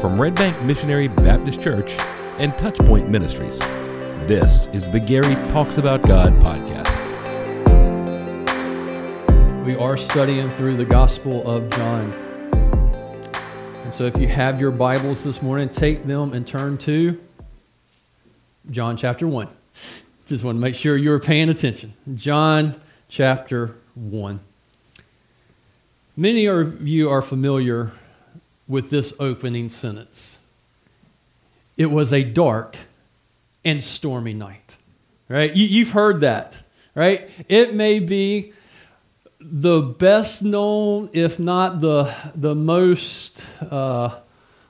from Red Bank Missionary Baptist Church and Touchpoint Ministries. This is the Gary Talks About God podcast. We are studying through the Gospel of John. And so if you have your Bibles this morning, take them and turn to John chapter 1. Just want to make sure you're paying attention. John chapter 1. Many of you are familiar with this opening sentence. It was a dark and stormy night. Right? You, have heard that, right? It may be the best known, if not the, the most uh,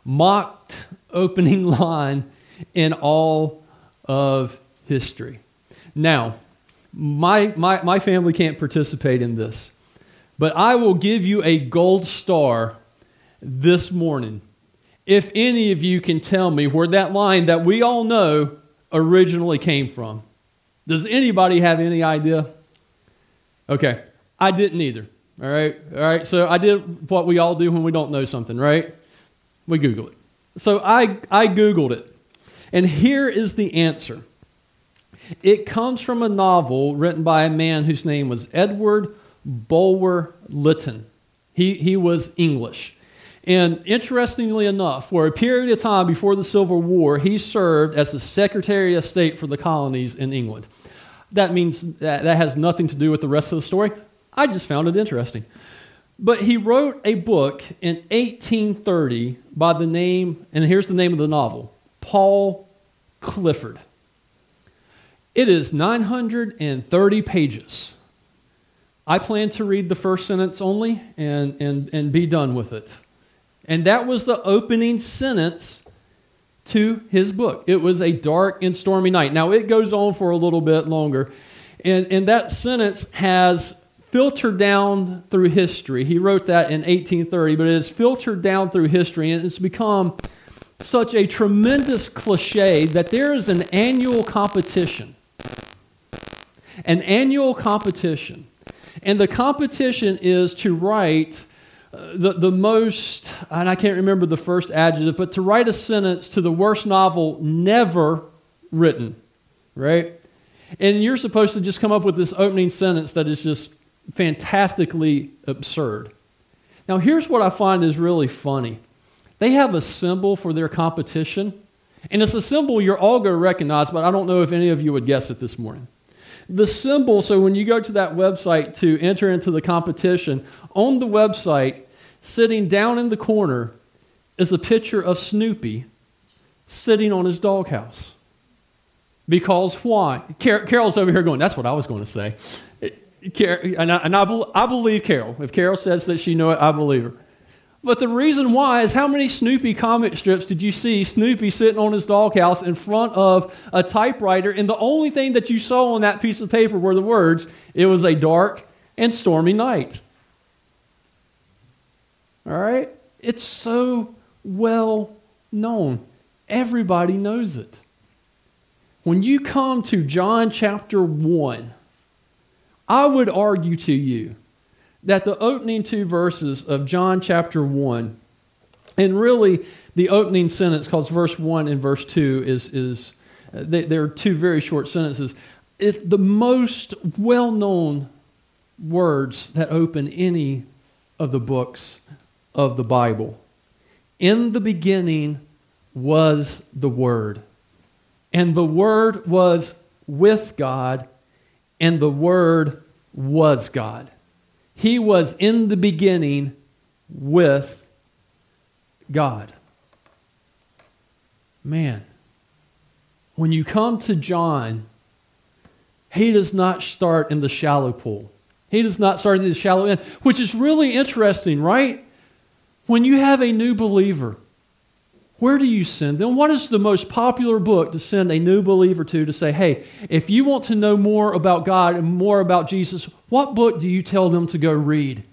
mocked opening line in all of history. Now, my, my, my family can't participate in this, but I will give you a gold star this morning if any of you can tell me where that line that we all know originally came from. Does anybody have any idea? Okay, I didn't either. All right, all right. So I did what we all do when we don't know something, right? We Google it. So I, I Googled it. And here is the answer it comes from a novel written by a man whose name was Edward Bulwer Lytton. He, he was English. And interestingly enough, for a period of time before the Civil War, he served as the Secretary of State for the colonies in England. That means that, that has nothing to do with the rest of the story. I just found it interesting. But he wrote a book in 1830 by the name, and here's the name of the novel Paul Clifford. It is 930 pages. I plan to read the first sentence only and, and, and be done with it. And that was the opening sentence to his book. It was a dark and stormy night. Now, it goes on for a little bit longer. And, and that sentence has filtered down through history. He wrote that in 1830, but it has filtered down through history and it's become such a tremendous cliche that there is an annual competition an annual competition. And the competition is to write the, the most, and I can't remember the first adjective, but to write a sentence to the worst novel never written, right? And you're supposed to just come up with this opening sentence that is just fantastically absurd. Now, here's what I find is really funny they have a symbol for their competition, and it's a symbol you're all going to recognize, but I don't know if any of you would guess it this morning. The symbol, so when you go to that website to enter into the competition, on the website, sitting down in the corner, is a picture of Snoopy sitting on his doghouse. Because why? Car- Carol's over here going, that's what I was going to say. And, I, and I, I believe Carol. If Carol says that she knew it, I believe her. But the reason why is how many Snoopy comic strips did you see Snoopy sitting on his doghouse in front of a typewriter, and the only thing that you saw on that piece of paper were the words, it was a dark and stormy night. All right? It's so well known. Everybody knows it. When you come to John chapter 1, I would argue to you that the opening two verses of John chapter 1, and really the opening sentence, because verse 1 and verse 2 is, is uh, they, they're two very short sentences. It's the most well known words that open any of the books of the Bible. In the beginning was the Word, and the Word was with God, and the Word was God. He was in the beginning with God. Man, when you come to John, he does not start in the shallow pool. He does not start in the shallow end, which is really interesting, right? When you have a new believer, where do you send them? What is the most popular book to send a new believer to to say, hey, if you want to know more about God and more about Jesus, what book do you tell them to go read?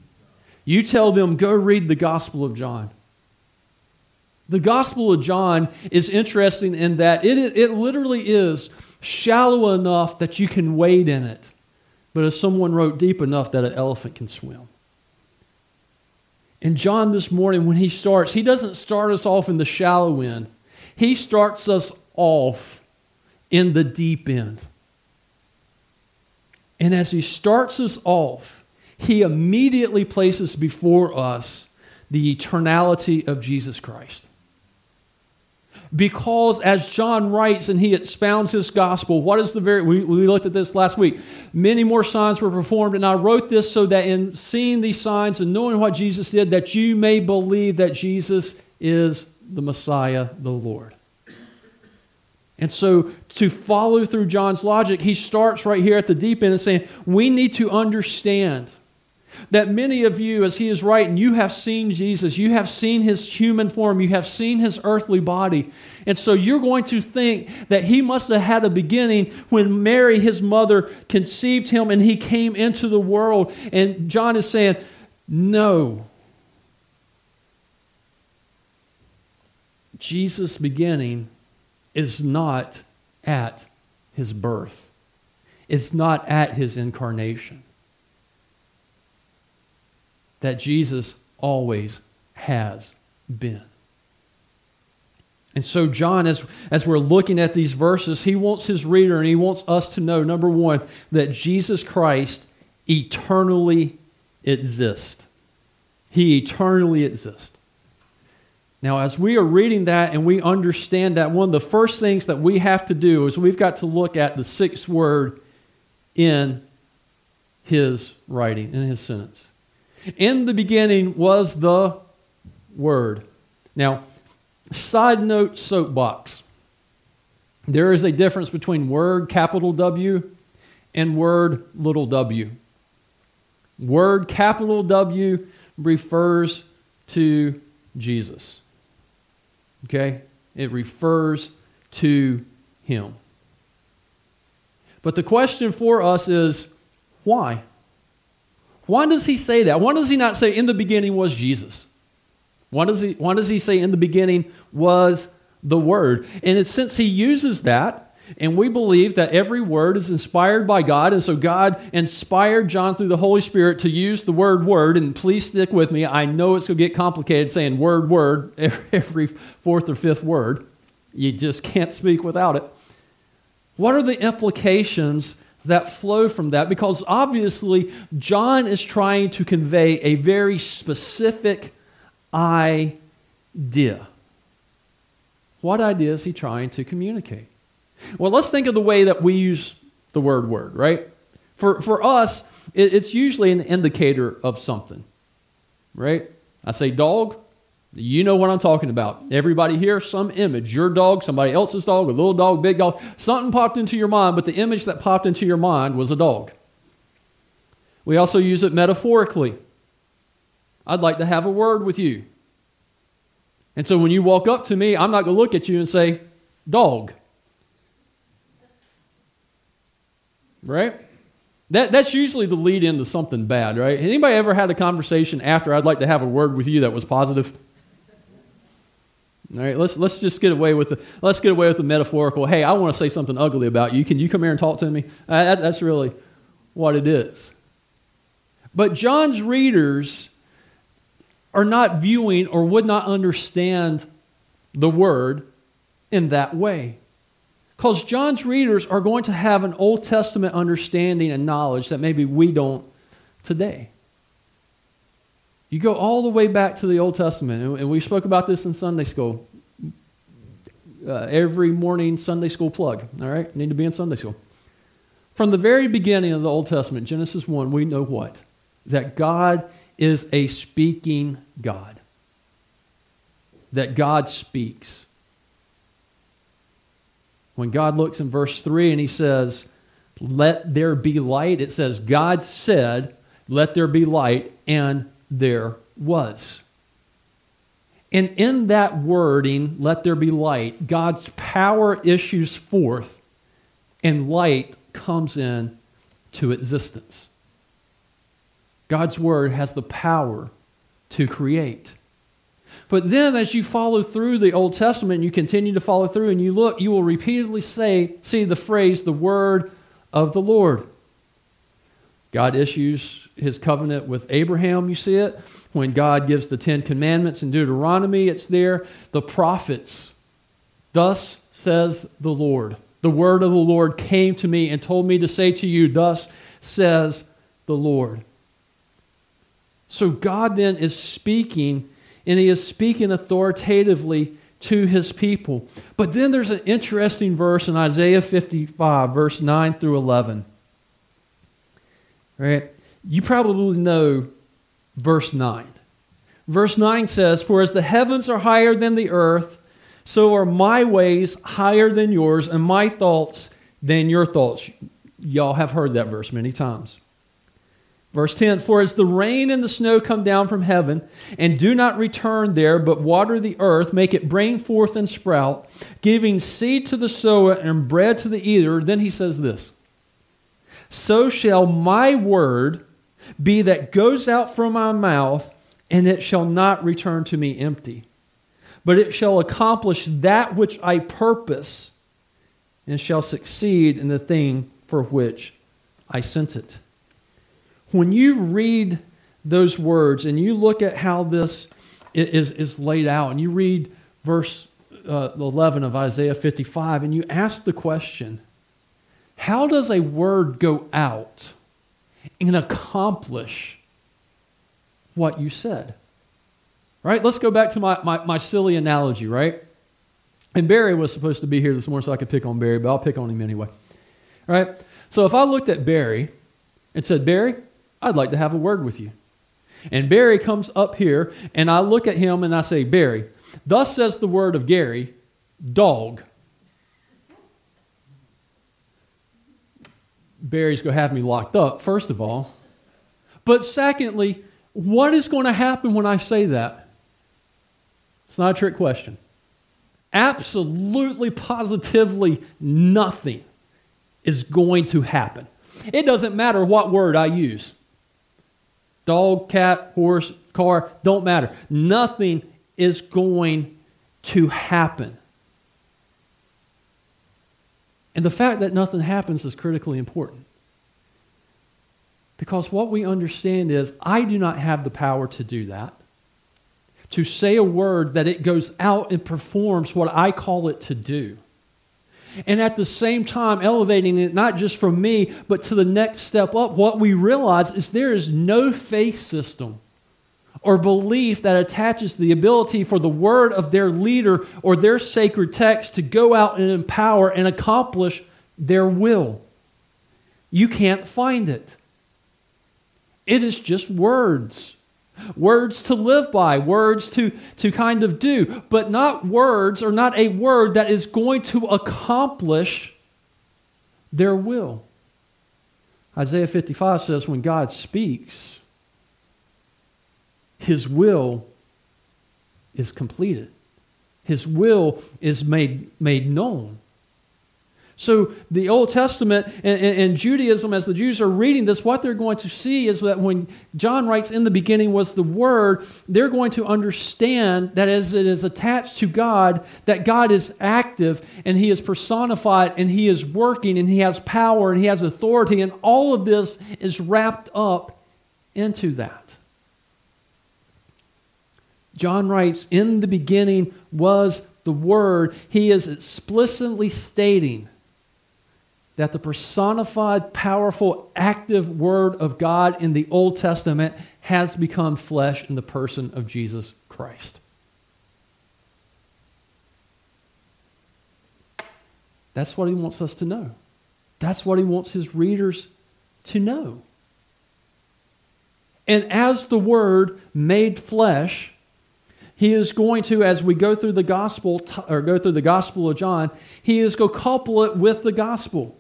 You tell them, go read the Gospel of John. The Gospel of John is interesting in that it, it literally is shallow enough that you can wade in it, but as someone wrote, deep enough that an elephant can swim. And John this morning, when he starts, he doesn't start us off in the shallow end, he starts us off in the deep end. And as he starts us off, he immediately places before us the eternality of Jesus Christ. Because as John writes and he expounds his gospel, what is the very, we, we looked at this last week. Many more signs were performed, and I wrote this so that in seeing these signs and knowing what Jesus did, that you may believe that Jesus is the Messiah, the Lord. And so, to follow through John's logic, he starts right here at the deep end and saying, We need to understand that many of you, as he is writing, you have seen Jesus, you have seen his human form, you have seen his earthly body. And so you're going to think that he must have had a beginning when Mary, his mother, conceived him and he came into the world. And John is saying, No. Jesus' beginning is not at his birth, it's not at his incarnation that Jesus always has been. And so, John, as, as we're looking at these verses, he wants his reader and he wants us to know number one, that Jesus Christ eternally exists. He eternally exists. Now, as we are reading that and we understand that, one of the first things that we have to do is we've got to look at the sixth word in his writing, in his sentence. In the beginning was the Word. Now, side note soapbox. There is a difference between word capital W and word little w. Word capital W refers to Jesus. Okay? It refers to Him. But the question for us is why? Why does he say that? Why does he not say, in the beginning was Jesus? Why does he, why does he say, in the beginning was the Word? And since he uses that, and we believe that every word is inspired by God, and so God inspired John through the Holy Spirit to use the word word. And please stick with me. I know it's going to get complicated saying word, word every fourth or fifth word. You just can't speak without it. What are the implications that flow from that because obviously John is trying to convey a very specific idea. What idea is he trying to communicate? Well, let's think of the way that we use the word word, right? For, for us, it, it's usually an indicator of something, right? I say dog, you know what I'm talking about. Everybody here, some image, your dog, somebody else's dog, a little dog, big dog, something popped into your mind, but the image that popped into your mind was a dog. We also use it metaphorically. I'd like to have a word with you. And so when you walk up to me, I'm not going to look at you and say, dog. Right? That, that's usually the lead into something bad, right? Anybody ever had a conversation after I'd like to have a word with you that was positive? All right, let's, let's just get away with the let's get away with the metaphorical. Hey, I want to say something ugly about you. Can you come here and talk to me? Uh, that, that's really what it is. But John's readers are not viewing or would not understand the word in that way. Because John's readers are going to have an Old Testament understanding and knowledge that maybe we don't today. You go all the way back to the Old Testament, and we spoke about this in Sunday school. Uh, every morning Sunday school plug, all right? Need to be in Sunday school. From the very beginning of the Old Testament, Genesis 1, we know what? That God is a speaking God. That God speaks. When God looks in verse 3 and he says, Let there be light, it says, God said, Let there be light, and there was. And in that wording, let there be light, God's power issues forth and light comes in to existence. God's word has the power to create. But then, as you follow through the Old Testament, you continue to follow through and you look, you will repeatedly say, see the phrase, the word of the Lord. God issues his covenant with Abraham, you see it. When God gives the Ten Commandments in Deuteronomy, it's there. The prophets, thus says the Lord. The word of the Lord came to me and told me to say to you, Thus says the Lord. So God then is speaking, and he is speaking authoritatively to his people. But then there's an interesting verse in Isaiah 55, verse 9 through 11. Right? You probably know verse 9. Verse 9 says, For as the heavens are higher than the earth, so are my ways higher than yours, and my thoughts than your thoughts. Y'all have heard that verse many times. Verse 10 For as the rain and the snow come down from heaven, and do not return there, but water the earth, make it bring forth and sprout, giving seed to the sower and bread to the eater, then he says this So shall my word be that goes out from my mouth, and it shall not return to me empty but it shall accomplish that which I purpose and shall succeed in the thing for which I sent it. When you read those words and you look at how this is, is laid out, and you read verse uh, 11 of Isaiah 55, and you ask the question how does a word go out and accomplish what you said? Right? Let's go back to my, my, my silly analogy, right? And Barry was supposed to be here this morning so I could pick on Barry, but I'll pick on him anyway. All right? So if I looked at Barry and said, Barry, I'd like to have a word with you. And Barry comes up here, and I look at him and I say, Barry, thus says the word of Gary, dog. Barry's going to have me locked up, first of all. But secondly, what is going to happen when I say that? It's not a trick question. Absolutely, positively nothing is going to happen. It doesn't matter what word I use dog, cat, horse, car, don't matter. Nothing is going to happen. And the fact that nothing happens is critically important. Because what we understand is I do not have the power to do that to say a word that it goes out and performs what I call it to do. And at the same time, elevating it not just from me, but to the next step up, what we realize is there is no faith system or belief that attaches the ability for the word of their leader or their sacred text to go out and empower and accomplish their will. You can't find it. It is just words. Words to live by, words to, to kind of do, but not words or not a word that is going to accomplish their will. Isaiah 55 says when God speaks, his will is completed. His will is made, made known. So, the Old Testament and, and, Judaism, as the Jews are reading this, what they're going to see is that when John writes, In the beginning was the Word, they're going to understand that as it is attached to God, that God is active and He is personified and He is working and He has power and He has authority, and all of this is wrapped up into that. John writes, In the beginning was the Word. He is explicitly stating that the personified, powerful, active Word of God in the Old Testament has become flesh in the person of Jesus Christ. That's what he wants us to know. That's what he wants his readers to know. And as the Word made flesh, he is going to, as we go through the gospel, or go through the gospel of John, he is going to couple it with the gospel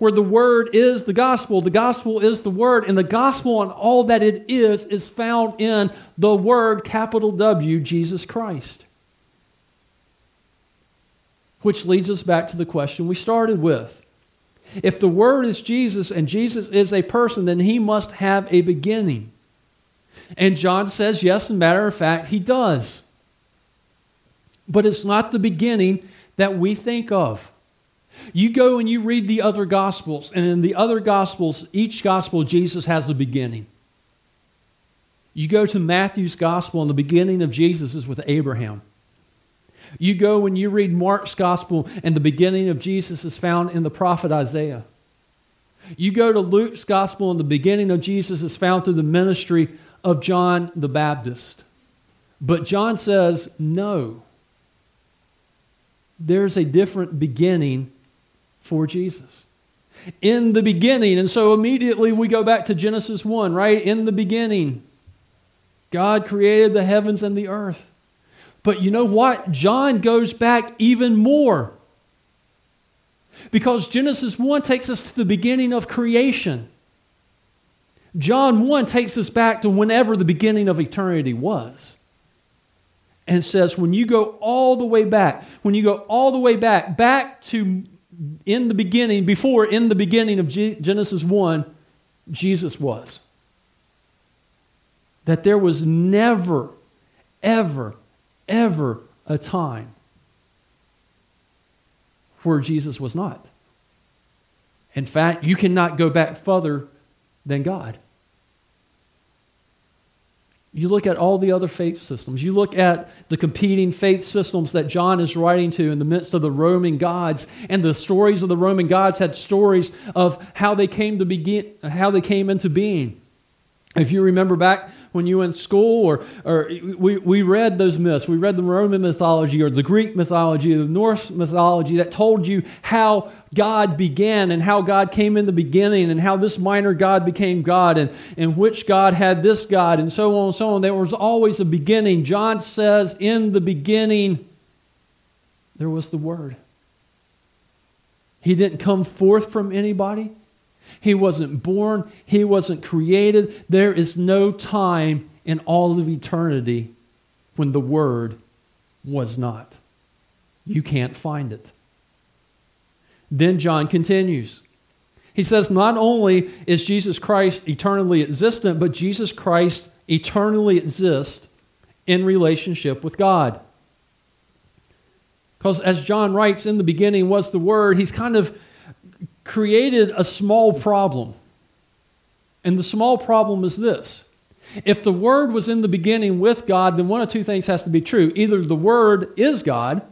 where the word is the gospel, the gospel is the word, and the gospel and all that it is is found in the word, capital W, Jesus Christ. Which leads us back to the question we started with. If the word is Jesus and Jesus is a person, then he must have a beginning. And John says, yes, matter of fact, he does. But it's not the beginning that we think of. You go and you read the other Gospels, and in the other Gospels, each Gospel, Jesus has a beginning. You go to Matthew's Gospel, and the beginning of Jesus is with Abraham. You go and you read Mark's Gospel, and the beginning of Jesus is found in the prophet Isaiah. You go to Luke's Gospel, and the beginning of Jesus is found through the ministry of John the Baptist. But John says, no, there's a different beginning for Jesus. In the beginning, and so immediately we go back to Genesis 1, right? In the beginning, God created the heavens and the earth. But you know what? John goes back even more. Because Genesis 1 takes us to the beginning of creation. John 1 takes us back to whenever the beginning of eternity was. And says, when you go all the way back, when you go all the way back, back to in the beginning, before in the beginning of Genesis 1, Jesus was. That there was never, ever, ever a time where Jesus was not. In fact, you cannot go back further than God. You look at all the other faith systems. You look at the competing faith systems that John is writing to in the midst of the Roman gods, and the stories of the Roman gods had stories of how they came to begin, how they came into being. If you remember back when you were in school, or, or we, we read those myths, we read the Roman mythology or the Greek mythology, or the Norse mythology that told you how God began and how God came in the beginning and how this minor God became God and, and which God had this God and so on and so on. There was always a beginning. John says, In the beginning, there was the Word. He didn't come forth from anybody. He wasn't born. He wasn't created. There is no time in all of eternity when the Word was not. You can't find it. Then John continues. He says, Not only is Jesus Christ eternally existent, but Jesus Christ eternally exists in relationship with God. Because as John writes, in the beginning was the Word, he's kind of created a small problem. And the small problem is this if the Word was in the beginning with God, then one of two things has to be true. Either the Word is God,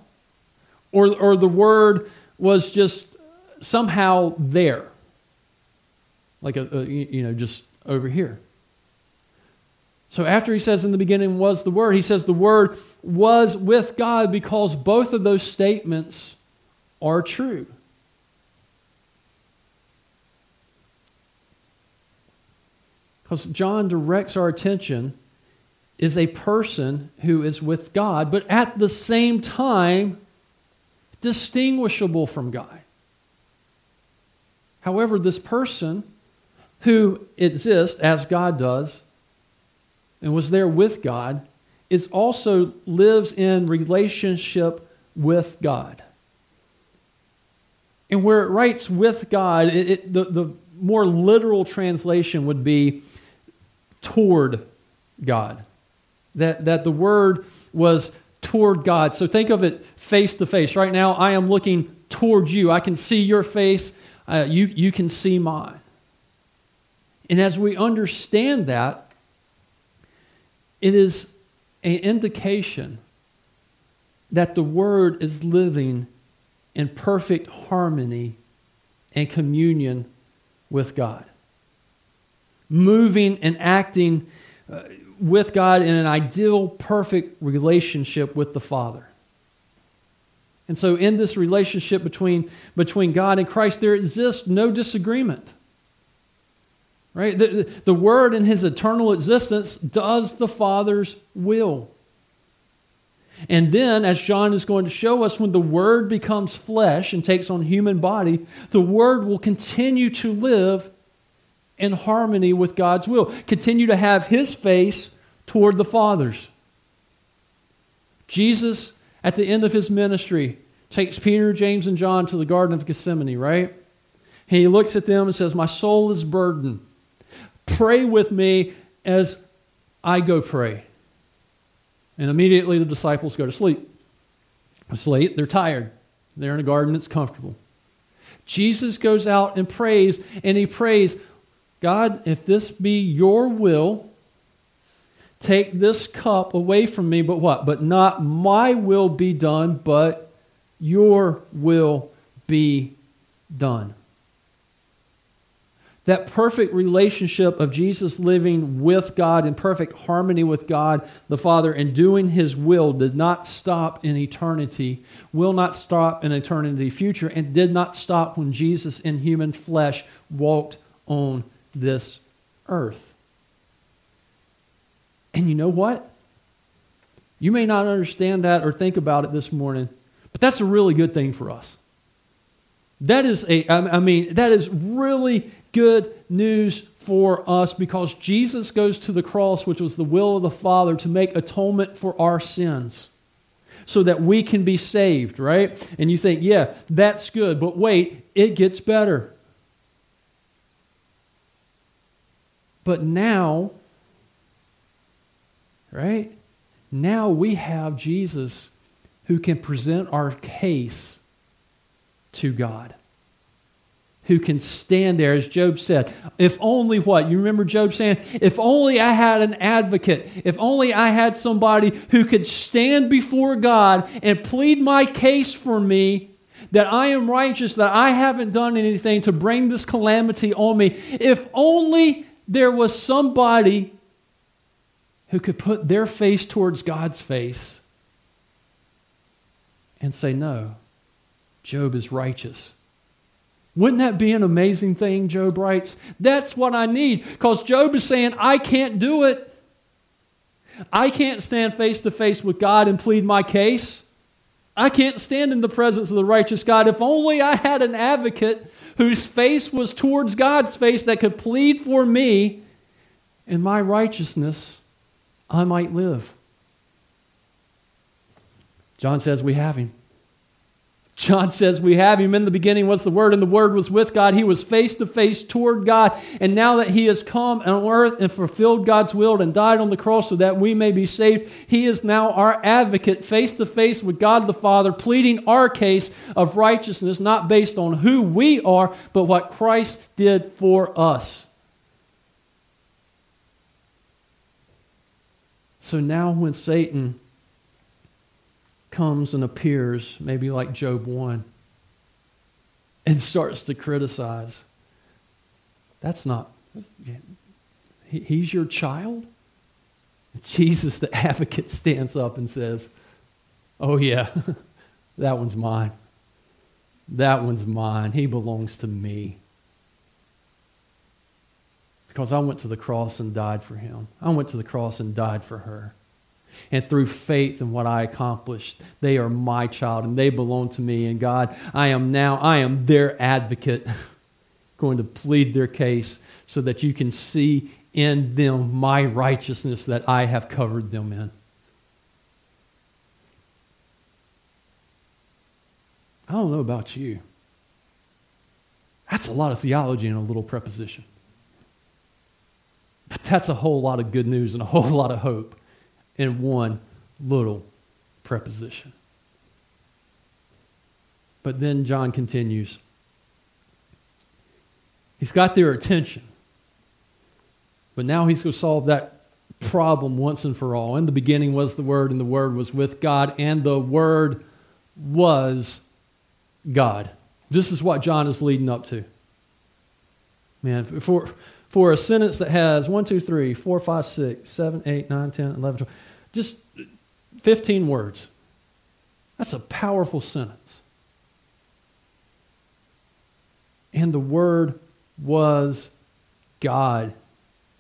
or, or the Word was just somehow there, like a, a, you know, just over here. So after he says in the beginning was the Word, he says the Word was with God because both of those statements are true. Because John directs our attention is a person who is with God, but at the same time distinguishable from God. However, this person who exists as God does and was there with God is also lives in relationship with God. And where it writes with God, it, it, the, the more literal translation would be toward God. That, that the word was toward God. So think of it face to face. Right now, I am looking toward you. I can see your face uh, you, you can see mine. And as we understand that, it is an indication that the Word is living in perfect harmony and communion with God. Moving and acting uh, with God in an ideal, perfect relationship with the Father. And so, in this relationship between, between God and Christ, there exists no disagreement. Right? The, the, the Word in His eternal existence does the Father's will. And then, as John is going to show us, when the Word becomes flesh and takes on human body, the Word will continue to live in harmony with God's will, continue to have His face toward the Father's. Jesus at the end of his ministry, takes Peter, James, and John to the Garden of Gethsemane, right? He looks at them and says, My soul is burdened. Pray with me as I go pray. And immediately the disciples go to sleep. It's late, they're tired. They're in a garden that's comfortable. Jesus goes out and prays, and he prays, God, if this be your will, take this cup away from me, but what? But not my will be done, but your will be done that perfect relationship of Jesus living with God in perfect harmony with God the Father and doing his will did not stop in eternity, will not stop in eternity future, and did not stop when Jesus in human flesh walked on this earth. And you know what? You may not understand that or think about it this morning, but that's a really good thing for us. That is a, I mean, that is really good news for us because Jesus goes to the cross, which was the will of the Father, to make atonement for our sins so that we can be saved, right? And you think, yeah, that's good, but wait, it gets better. But now, right? Now we have Jesus who can present our case to God who can stand there, as Job said. If only what? You remember Job saying, If only I had an advocate, if only I had somebody who could stand before God and plead my case for me that I am righteous, that I haven't done anything to bring this calamity on me. If only there was somebody who could put their face towards God's face and say, No, Job is righteous. Wouldn't that be an amazing thing, Job writes? That's what I need because Job is saying, I can't do it. I can't stand face to face with God and plead my case. I can't stand in the presence of the righteous God. If only I had an advocate whose face was towards God's face that could plead for me in my righteousness, I might live. John says we have him. John says we have him in the beginning was the Word, and the Word was with God. He was face to face toward God. And now that he has come on earth and fulfilled God's will and died on the cross so that we may be saved, he is now our advocate, face to face with God the Father, pleading our case of righteousness, not based on who we are, but what Christ did for us. So now when Satan comes and appears, maybe like Job 1, and starts to criticize. That's not, he's your child? Jesus, the advocate, stands up and says, Oh, yeah, that one's mine. That one's mine. He belongs to me. Because I went to the cross and died for him. I went to the cross and died for her and through faith in what I accomplished. They are my child and they belong to me. And God, I am now, I am their advocate, going to plead their case so that you can see in them my righteousness that I have covered them in. I don't know about you. That's a lot of theology in a little preposition. But that's a whole lot of good news and a whole lot of hope in one little preposition. But then John continues. He's got their attention. But now he's going to solve that problem once and for all. In the beginning was the Word, and the Word was with God, and the Word was God. This is what John is leading up to. Man, for, for a sentence that has 1, 2, 3, 4, 5, 6, 7, 8, 9, 10, 11, 12, just 15 words. That's a powerful sentence. And the Word was God.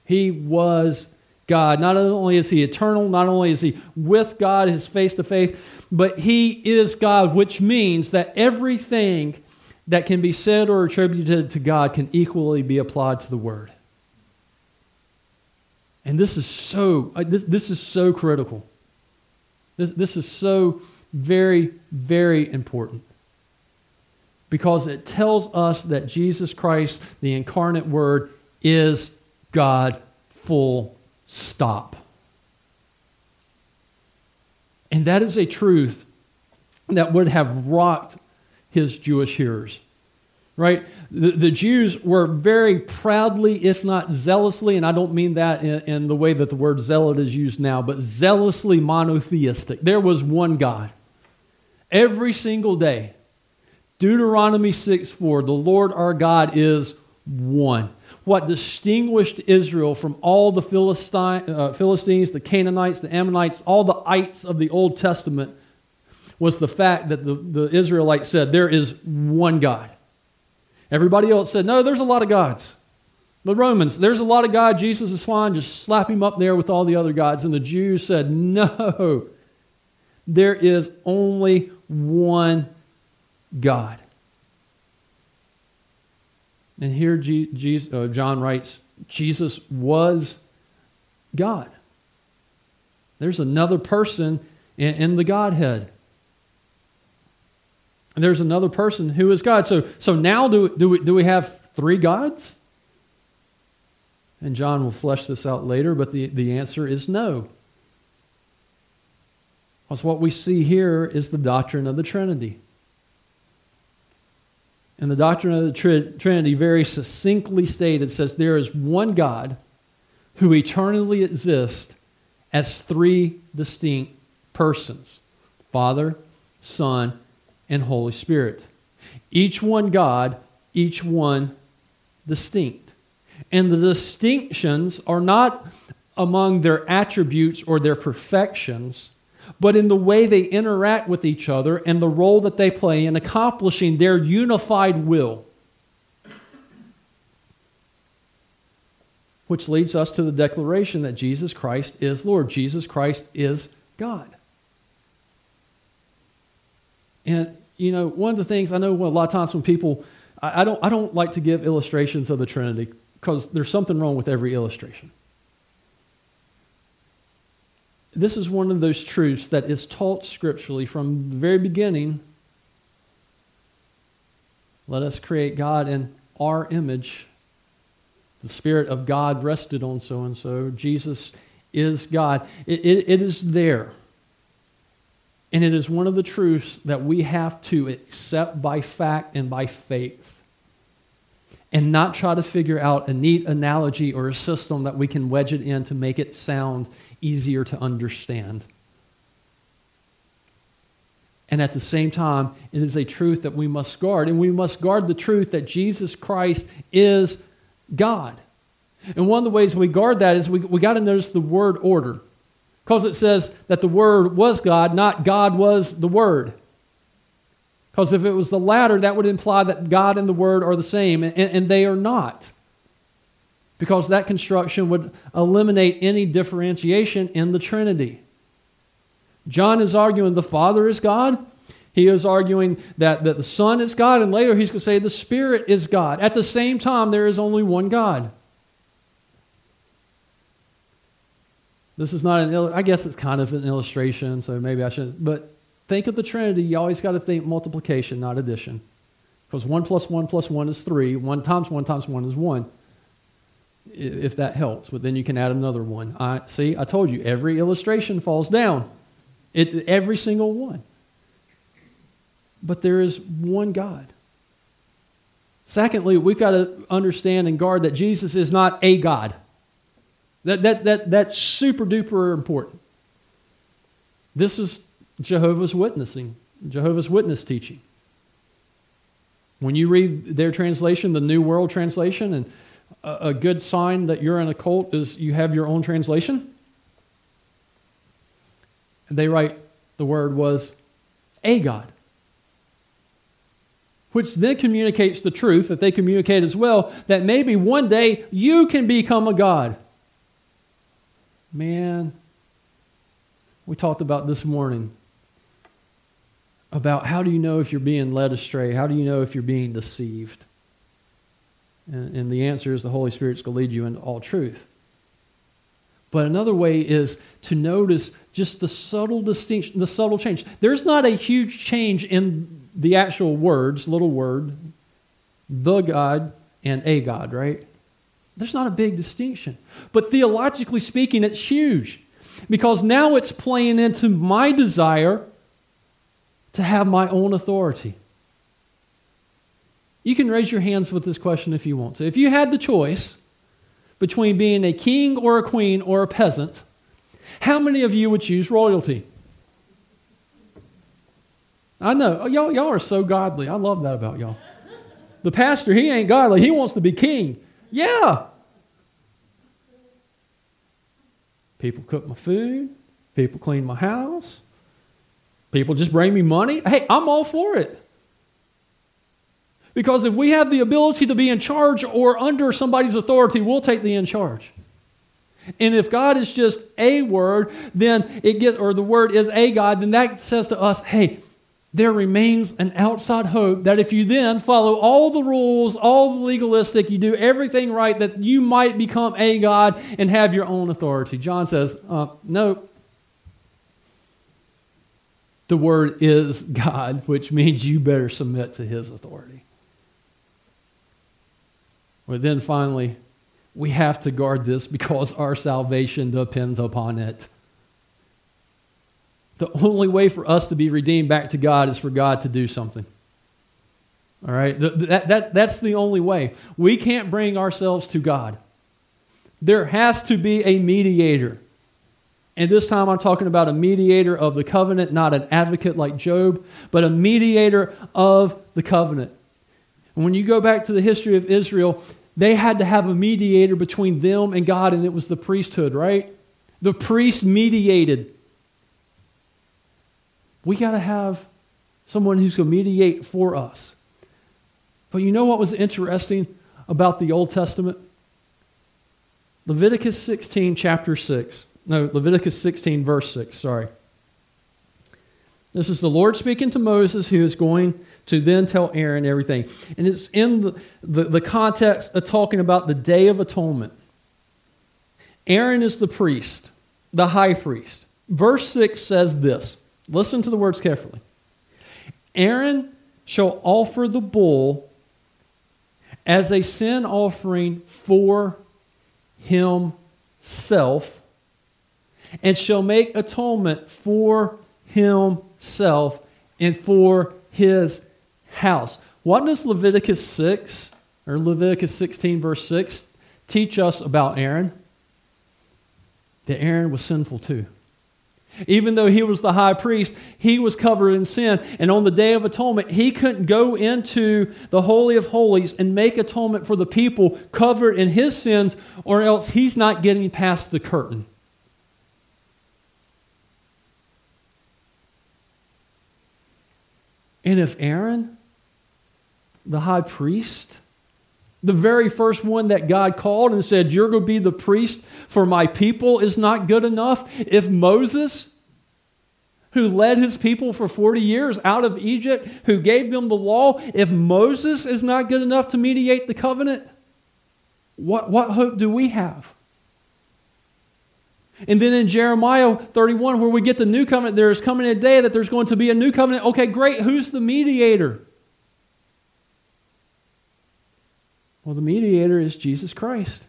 He was God. Not only is He eternal, not only is He with God, His face to face, but He is God, which means that everything that can be said or attributed to God can equally be applied to the Word. And this is so, uh, this, this is so critical. This, this is so very, very important. Because it tells us that Jesus Christ, the incarnate Word, is God full stop. And that is a truth that would have rocked his Jewish hearers. right? The, the Jews were very proudly, if not zealously, and I don't mean that in, in the way that the word zealot is used now, but zealously monotheistic. There was one God. Every single day. Deuteronomy 6 4, the Lord our God is one. What distinguished Israel from all the Philistine, uh, Philistines, the Canaanites, the Ammonites, all the ites of the Old Testament was the fact that the, the Israelites said, There is one God. Everybody else said, No, there's a lot of gods. The Romans, there's a lot of God. Jesus is fine. Just slap him up there with all the other gods. And the Jews said, No, there is only one God. And here Jesus, uh, John writes, Jesus was God. There's another person in, in the Godhead. And there's another person who is God. So, so now do, do, we, do we have three gods? And John will flesh this out later, but the, the answer is no. Because what we see here is the doctrine of the Trinity. And the doctrine of the Trinity very succinctly stated says there is one God who eternally exists as three distinct persons Father, Son, and Holy Spirit. Each one God, each one distinct. And the distinctions are not among their attributes or their perfections, but in the way they interact with each other and the role that they play in accomplishing their unified will. Which leads us to the declaration that Jesus Christ is Lord. Jesus Christ is God. And, you know, one of the things I know a lot of times when people, I, I don't, I don't like to give illustrations of the Trinity because there's something wrong with every illustration this is one of those truths that is taught scripturally from the very beginning. Let us create God in our image. The Spirit of God rested on so and so. Jesus is God. It, it, it is there. And it is one of the truths that we have to accept by fact and by faith. And not try to figure out a neat analogy or a system that we can wedge it in to make it sound easier to understand. And at the same time, it is a truth that we must guard. And we must guard the truth that Jesus Christ is God. And one of the ways we guard that is we, we got to notice the word order. Because it says that the Word was God, not God was the Word. Because if it was the latter, that would imply that God and the Word are the same, and, and they are not because that construction would eliminate any differentiation in the Trinity. John is arguing the Father is God. He is arguing that, that the Son is God, and later he's going to say the Spirit is God. At the same time, there is only one God. This is not an, I guess it's kind of an illustration, so maybe I should, but think of the Trinity. You always got to think multiplication, not addition. Because 1 plus 1 plus 1 is 3, 1 times 1 times 1 is 1 if that helps. But then you can add another one. I see. I told you every illustration falls down. It, every single one. But there is one God. Secondly, we've got to understand and guard that Jesus is not a God. That, that, that, that's super duper important. This is Jehovah's Witnessing, Jehovah's Witness teaching. When you read their translation, the New World Translation, and a, good sign that you're in a cult is you have your own translation. And They write the word was a God, which then communicates the truth that they communicate as well that maybe one day you can become a God. Man, we talked about this morning about how do you know if you're being led astray? How do you know if you're being deceived? And, and the answer is the Holy Spirit's going to lead you into all truth. But another way is to notice just the subtle distinction, the subtle change. There's not a huge change in the actual words, little word, the God and a God, right? There's not a big distinction. But theologically speaking, it's huge because now it's playing into my desire to have my own authority. You can raise your hands with this question if you want to. If you had the choice between being a king or a queen or a peasant, how many of you would choose royalty? I know. Oh, y'all, y'all are so godly. I love that about y'all. The pastor, he ain't godly. He wants to be king. Yeah. People cook my food. People clean my house. People just bring me money. Hey, I'm all for it. Because if we have the ability to be in charge or under somebody's authority, we'll take the in charge. And if God is just a word, then it get or the word is a God, then that says to us, hey, there remains an outside hope that if you then follow all the rules, all the legalistic, you do everything right, that you might become a God and have your own authority. John says, uh, no. The word is God, which means you better submit to his authority. But then finally, we have to guard this because our salvation depends upon it. The only way for us to be redeemed back to God is for God to do something. All right? That, that, that's the only way. We can't bring ourselves to God. There has to be a mediator. And this time I'm talking about a mediator of the covenant, not an advocate like Job, but a mediator of the covenant. And when you go back to the history of Israel, they had to have a mediator between them and God, and it was the priesthood, right? The priest mediated. We got to have someone who's going to mediate for us. But you know what was interesting about the Old Testament? Leviticus 16, chapter 6. No, Leviticus 16, verse 6, sorry. This is the Lord speaking to Moses, who is going to then tell Aaron everything. And it's in the, the, the, context of talking about the Day of Atonement. Aaron is the priest, the high priest. Verse 6 says this Listen to the words carefully. Aaron shall offer the bull as a sin offering for himself and shall make atonement for himself and for his house. What does Leviticus 6 or Leviticus 16, verse 6 teach us about Aaron? That Aaron was sinful too. Even though he was the high priest, he was covered in sin. And on the Day of Atonement, he couldn't go into the Holy of Holies and make atonement for the people covered in his sins, or else he's not getting past the curtain. And if Aaron, the high priest, the very first one that God called and said, You're going to be the priest for my people, is not good enough. If Moses, who led his people for 40 years out of Egypt, who gave them the law, if Moses is not good enough to mediate the covenant, what, what hope do we have? And then in Jeremiah 31, where we get the new covenant, there is coming a day that there's going to be a new covenant. Okay, great. Who's the mediator? Well, the mediator is Jesus Christ.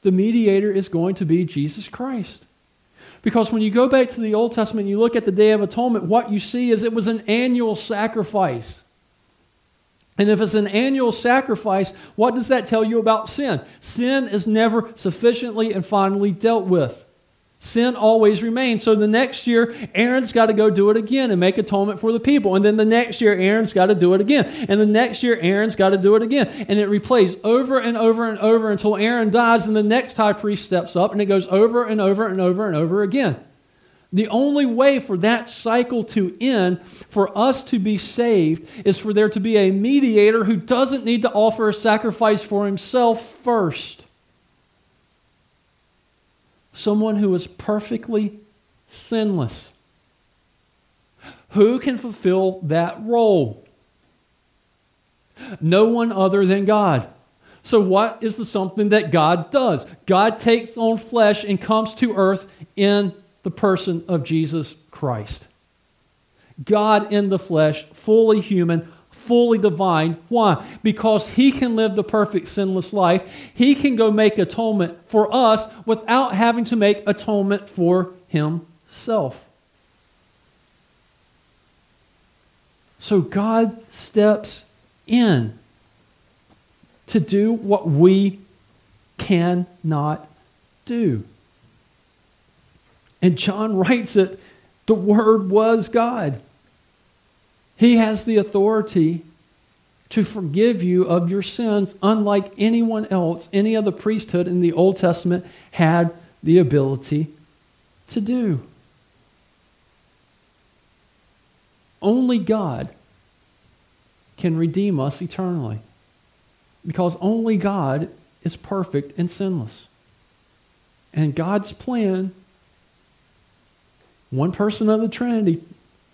The mediator is going to be Jesus Christ. Because when you go back to the Old Testament and you look at the Day of Atonement, what you see is it was an annual sacrifice. And if it's an annual sacrifice, what does that tell you about sin? Sin is never sufficiently and finally dealt with. Sin always remains. So the next year, Aaron's got to go do it again and make atonement for the people. And then the next year, Aaron's got to do it again. And the next year, Aaron's got to do it again. And it replays over and over and over until Aaron dies and the next high priest steps up and it goes over and over and over and over again. The only way for that cycle to end, for us to be saved, is for there to be a mediator who doesn't need to offer a sacrifice for himself first someone who is perfectly sinless. Who can fulfill that role? No one other than God. So, what is the something that God does? God takes on flesh and comes to earth in the person of Jesus Christ. God in the flesh, fully human, fully divine. Why? Because he can live the perfect sinless life. He can go make atonement for us without having to make atonement for himself. So God steps in to do what we cannot do. And John writes it the Word was God. He has the authority to forgive you of your sins, unlike anyone else, any other priesthood in the Old Testament had the ability to do. Only God can redeem us eternally because only God is perfect and sinless. And God's plan, one person of the Trinity,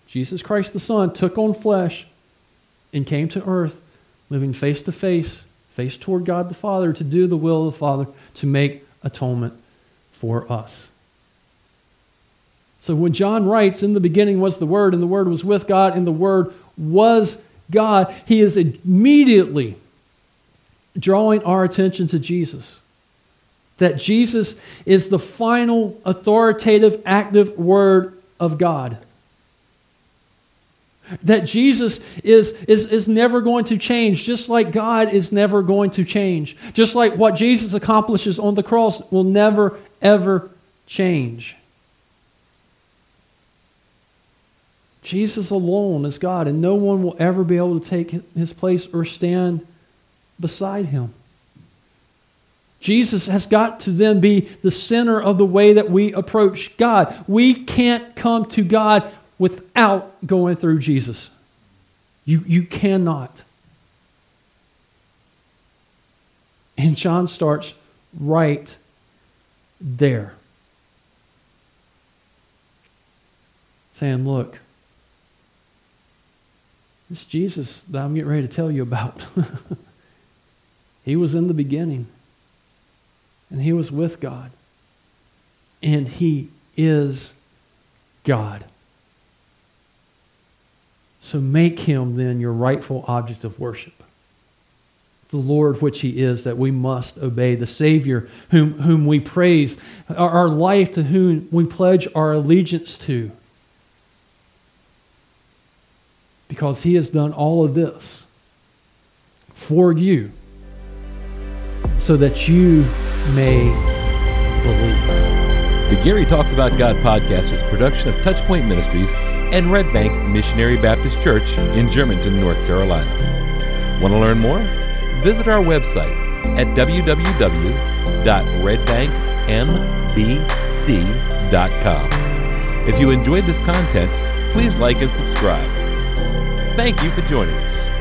Jesus Christ the Son, took on flesh and came to earth, living face to face, face toward God the Father, to do the will of the Father, to make atonement for us. So when John writes, In the beginning was the Word, and the Word was with God, and the Word was God, he is immediately drawing our attention to Jesus. That Jesus is the final authoritative, active Word of God that Jesus is, is, is never going to change, just like God is never going to change. Just like what Jesus accomplishes on the cross will never, ever change. Jesus alone is God, and no one will ever be able to take his place or stand beside him. Jesus has got to then be the center of the way that we approach God. We can't come to God without going through Jesus. You, you cannot. And John starts right there. Saying, Look, this Jesus that I'm getting ready to tell you about, he was in the beginning, and he was with God, and he is God. So make him then your rightful object of worship. The Lord, which he is, that we must obey, the Savior whom, whom we praise, our life to whom we pledge our allegiance to. Because he has done all of this for you so that you may believe. The Gary Talks About God podcast is a production of Touchpoint Ministries and Red Bank Missionary Baptist Church in Germantown, North Carolina. Want to learn more? Visit our website at www.redbankmbc.com. If you enjoyed this content, please like and subscribe. Thank you for joining us.